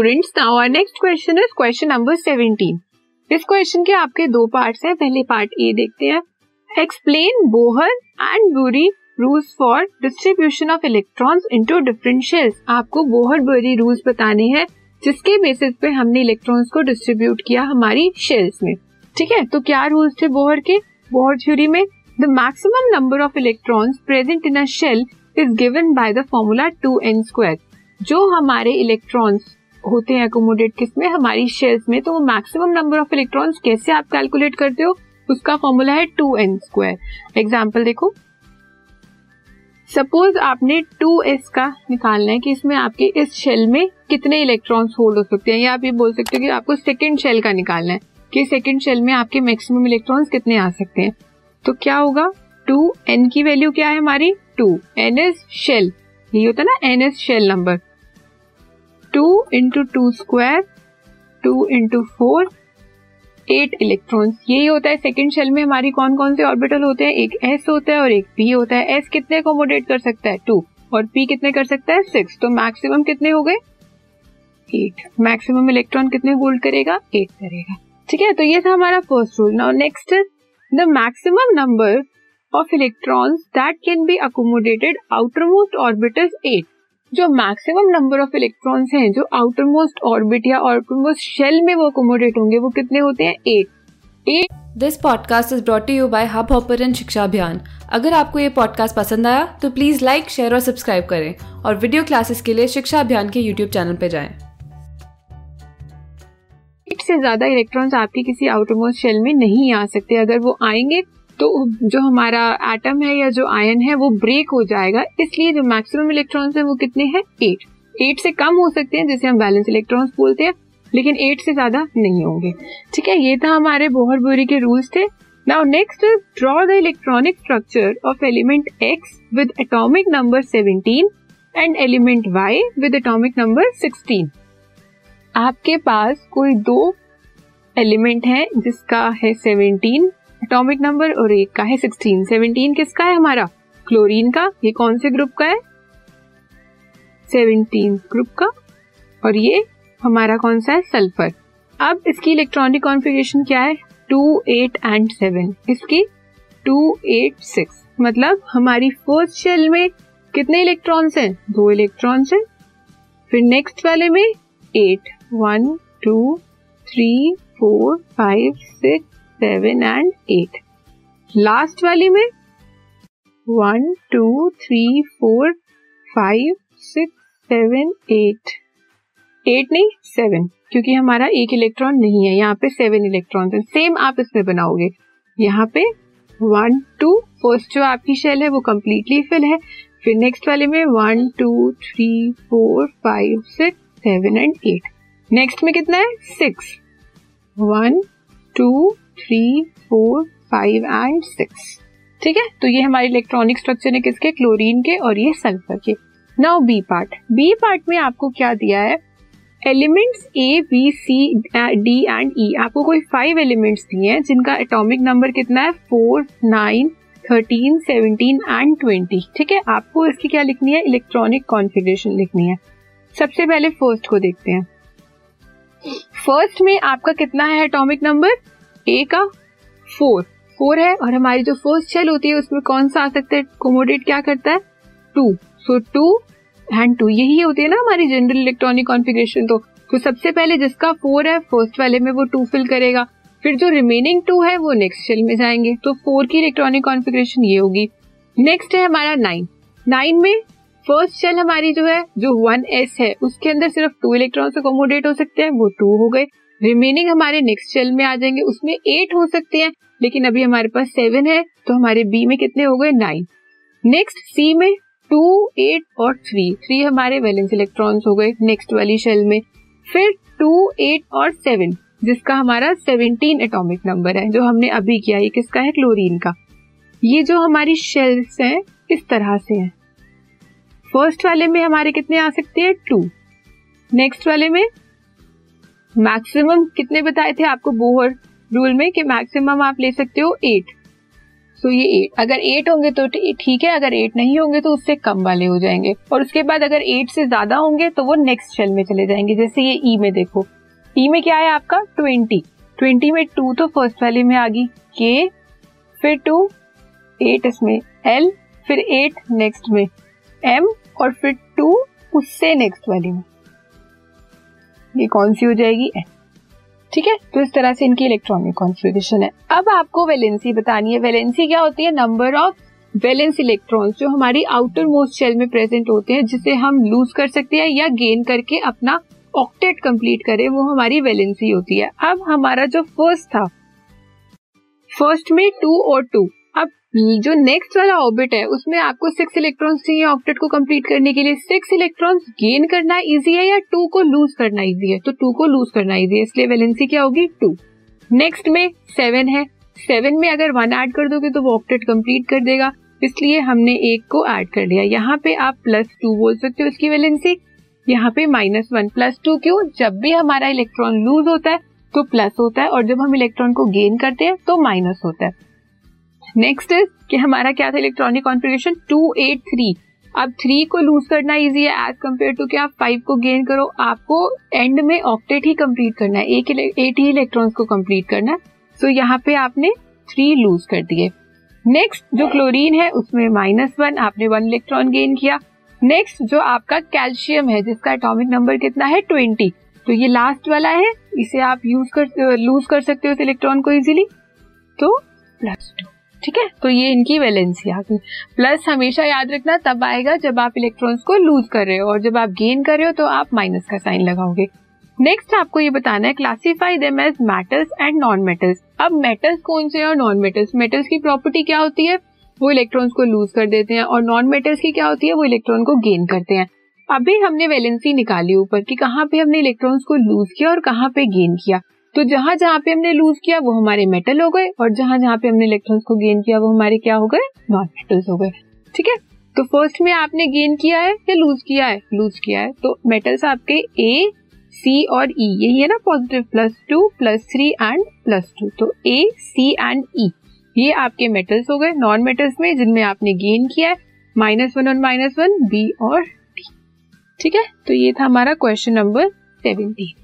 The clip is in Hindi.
Students now our next question is question number 17 इस क्वेश्चन के आपके दो पार्ट्स हैं। पहले पार्ट ए देखते हैं। Explain Bohr and Bury rules for distribution of electrons into different shells आपको बोहर ब्यूरी रूल्स बताने हैं, जिसके बेसिस पे हमने इलेक्ट्रॉन्स को डिस्ट्रीब्यूट किया हमारी शेल्स में। ठीक है? तो क्या रूल्स थे बोहर के? बोहर थ्योरी में the maximum number of electrons present in a shell is given by the formula two n square जो हमारे इलेक्ट्रॉन्स होते हैं अकोमोडेट किसमें हमारी शेल्स में। तो वो मैक्सिमम नंबर ऑफ़ इलेक्ट्रॉन्स कैसे आप कैलकुलेट करते हो? उसका फॉर्मूला है टू एन स्क्वायर एग्ज़ाम्पल देखो। सपोज़ आपने टू एस का निकालना है कि इसमें आपके इस शेल में कितने इलेक्ट्रॉन्स होल्ड हो सकते हैं? या आप ये बोल सकते हो कि आपको सेकेंड शेल का निकालना है कि सेकेंड शेल में आपके मैक्सिमम इलेक्ट्रॉन्स कितने आ सकते हैं? तो क्या होगा? टू एन की वैल्यू क्या है हमारी? टू एन एस शेल ये होता है ना? N is shell number two into two square two into four eight electrons यही होता है सेकेंड शेल में हमारी कौन कौन से ऑर्बिटल होते हैं? एक एस होता है और एक पी होता है। एस कितने अकोमोडेट कर सकता है? टू और पी कितने कर सकता है? सिक्स तो मैक्सिमम कितने हो गए? एट मैक्सिमम इलेक्ट्रॉन कितने होल्ड करेगा? एट करेगा। ठीक है? तो ये था हमारा first rule now next the maximum number of electrons that can be accommodated outermost orbital eight जो मैक्सिमम नंबर ऑफ़ इलेक्ट्रॉन्स हैं जो आउटर मोस्ट ऑर्बिट या आउटर मोस्ट शेल में वो अकोमोडेट होंगे वो कितने होते हैं? Eight eight this podcast is brought you by Hubhopper Shiksha Abhiyan अगर आपको ये पॉडकास्ट पसंद आया तो प्लीज़ लाइक शेयर और सब्सक्राइब करें और वीडियो क्लासेस के लिए शिक्षा अभियान के यूट्यूब चैनल पर जाएँ। से ज़्यादा इलेक्ट्रॉन्स आपके किसी आउटरमोस्ट शेल में नहीं आ सकते। अगर वो आएँगे तो जो हमारा एटम है या जो आयन है, वो ब्रेक हो जाएगा। इसलिए जो मैक्सिमम इलेक्ट्रॉन्स है, वो कितने हैं? एट एट से कम हो सकते हैं, जिसे हम बैलेंस इलेक्ट्रॉन्स बोलते हैं, लेकिन एट से ज़्यादा नहीं होंगे। ठीक है, ये था हमारे बोहर बोरी के रूल्स थे। Now next draw the electronic structure of element X with atomic number 17 and element Y with atomic number 16 आपके पास कोई दो एलिमेंट है जिसका है 17 एटॉमिक नंबर और एक का है सिक्सटीन सेवनटीन किसका है हमारा? क्लोरीन का? ये कौन से ग्रुप का है? सेवनटीन ग्रुप का? और ये हमारा कौन सा है? सल्फ़र अब इसकी इलेक्ट्रॉनिक कॉन्फ़िगरेशन क्या है? टू एट एंड सेवन इसकी टू एट सिक्स मतलब हमारी फ़र्स्ट शेल में कितने इलेक्ट्रॉन्स हैं? दो इलेक्ट्रॉन्स हैं। फिर नेक्स्ट वाले में eight one two three four five six seven and eight last वाली में? One two three four five six seven eight eight नहीं सेवन क्योंकि हमारा एक इलेक्ट्रॉन नहीं है, यहाँ पे सेवन इलेक्ट्रॉन है। सेम आप इसमें बनाओगे। यहाँ पे वन टू फ़र्स्ट जो आपकी शेल है, वो कम्प्लीटली फिल है। फिर नेक्स्ट वाले में one two three four five six seven and eight next में कितना है? Six one two three four five and six ठीक है? तो ये हमारे इलेक्ट्रॉनिक स्ट्रक्चर है किसके? क्लोरीन के और ये सल्फ़र के। Now B part B part में आपको क्या दिया है? Elements A B C D and E आपको कोई फाइव एलिमेंट्स दिए हैं, जिनका एटॉमिक नंबर कितना है? Four nine thirteen seventeen and twenty ठीक है? आपको इसकी क्या लिखनी है? इलेक्ट्रॉनिक कॉन्फ़िगरेशन लिखनी है। सबसे पहले फ़र्स्ट को देखते हैं। फ़र्स्ट में आपका कितना है एटॉमिक नंबर ए का फोर. फोर है और हमारी जो फ़र्स्ट शेल होती है, उसमें कौन सा आ सकता है? कोमोडेट क्या करता है? Two so two and two यही होती है ना हमारी जनरल इलेक्ट्रॉनिक कॉन्फ़िगरेशन तो तो सबसे पहले जिसका फोर है फ़र्स्ट वाले में वो टू फिल करेगा। फिर जो रिमेनिंग टू है, वो नेक्स्ट शेल में जाएँगे। तो फोर की इलेक्ट्रॉनिक कॉन्फ़िगरेशन ये होगी। नेक्स्ट है हमारा नाइन नाइन में फ़र्स्ट शेल हमारी जो है, जो वन एस है, उसके अंदर सिर्फ़ टू इलेक्ट्रॉन अकोमोडेट हो सकते हैं। वो टू हो गए। रिमेनिंग हमारे नेक्स्ट शेल में आ जाएँगे। उसमें एट हो सकते हैं, लेकिन अभी हमारे पास सेवन है तो हमारे बी में कितने हो गए? नाइन नेक्स्ट सी में टू एट और थ्री थ्री हमारे वैलेंस इलेक्ट्रॉन्स हो गए नेक्स्ट वाली शेल में। फिर टू एट और सेवन जिसका हमारा सेवनटीन एटॉमिक नंबर है, जो हमने अभी किया ये किसका है? क्लोरीन का। ये जो हमारी शेल्स हैं, इस तरह से हैं। फ़र्स्ट वाले में हमारे कितने आ सकते हैं? टू नेक्स्ट वाले में मैक्सिमम कितने बताए थे आपको बोहर रूल में कि मैक्सिमम आप ले सकते हो एट सो ये एट अगर एट होंगे तो ठीक है, अगर एट नहीं होंगे तो उससे कम वाले हो जाएँगे। और उसके बाद अगर एट से ज़्यादा होंगे तो वो नेक्स्ट शेल में चले जाएँगे, जैसे ये ई e में देखो। ई e में क्या है आपका? ट्वेंटी ट्वेंटी में टू तो फ़र्स्ट वाले में आ गई। के फिर टू एट इसमें। एल फिर एट नेक्स्ट में। एम और फिर टू उससे नेक्स्ट वाली में। ये कौन सी हो जाएगी? एन ठीक है तो इस तरह से इनकी इलेक्ट्रॉनिक कॉन्फ़िगरेशन है। अब आपको वैलेंसी बतानी है। वैलेंसी क्या होती है? नंबर ऑफ़ वैलेंस इलेक्ट्रॉन्स जो हमारी आउटर मोस्ट शेल में प्रेजेंट होते हैं, जिसे हम लूज कर सकते हैं या गेन करके अपना ऑक्टेट कंप्लीट करें, वो हमारी वैलेंसी होती है। अब हमारा जो फ़र्स्ट था फ़र्स्ट में टू और टू जो नेक्स्ट वाला ऑर्बिट है, उसमें आपको सिक्स इलेक्ट्रॉन्स चाहिए ऑक्टेट को कंप्लीट करने के लिए। सिक्स इलेक्ट्रॉन्स गेन करना इजी है या टू को लूज करना इजी है? तो टू को लूज करना इजी है, इसलिए वैलेंसी क्या होगी? टू नेक्स्ट में सेवन है। सेवन में अगर वन ऐड कर दोगे तो वो ऑक्टेट कंप्लीट कर देगा। इसलिए हमने एक को ऐड कर लिया। यहाँ पे आप प्लस टू बोल सकते हो इसकी वैलेंसी यहाँ पे माइनस वन प्लस टू क्यों? जब भी हमारा इलेक्ट्रॉन लूज होता है तो प्लस होता है और जब हम इलेक्ट्रॉन को गेन करते हैं तो माइनस होता है। नेक्स्ट इज़ कि हमारा क्या था electronic configuration two eight three अब थ्री को लूज करना इजी है एज कंपेयर टू क्या? फाइव को गेन करो। आपको एंड में ऑक्टेट ही कंप्लीट करना है। एक एट ही इलेक्ट्रॉन्स को कंप्लीट करना है। सो so, यहाँ पे आपने थ्री लूज कर दिए। नेक्स्ट जो क्लोरीन है उसमें माइनस वन आपने वन इलेक्ट्रॉन गेन किया। नेक्स्ट जो आपका कैल्शियम है जिसका एटॉमिक नंबर कितना है? ट्वेंटी तो ये लास्ट वाला है। इसे आप यूज़ कर लूज कर सकते हो इस इलेक्ट्रॉन को इजीली तो प्लस टू ठीक है? तो ये इनकी वैलेंसी आ गई प्लस हमेशा याद रखना, तब आएगा जब आप इलेक्ट्रॉन्स को लूज कर रहे हो और जब आप गेन कर रहे हो तो आप माइनस का साइन लगाओगे। नेक्स्ट आपको ये बताना है classify them as metals and non metals अब मेटल्स कौन से और नॉन मेटल्स मेटल्स की प्रॉपर्टी क्या होती है? वो इलेक्ट्रॉन्स को लूज कर देते हैं और नॉन मेटल्स की क्या होती है? वो इलेक्ट्रॉन को गेन करते हैं। अभी हमने वैलेंसी निकाली ऊपर कि कहाँ पे हमने इलेक्ट्रॉन्स को लूज किया और कहाँ पे गेन किया। तो जहाँ जहाँ पे हमने लूज किया वो हमारे मेटल हो गए और जहाँ जहाँ पे हमने इलेक्ट्रॉन्स को गेन किया वो हमारे क्या हो गए? नॉन मेटल्स हो गए। ठीक है? तो फ़र्स्ट में आपने गेन किया है या लूज किया है? लूज किया है। तो मेटल्स आपके ए सी और ई e, यही है ना positive plus two plus three and plus two तो ए सी एंड ई ये आपके मेटल्स हो गए। नॉन मेटल्स में जिनमें आपने गेन किया है माइनस वन और माइनस वन बी और डी ठीक है? तो ये था हमारा क्वेश्चन नंबर सेवेंटीन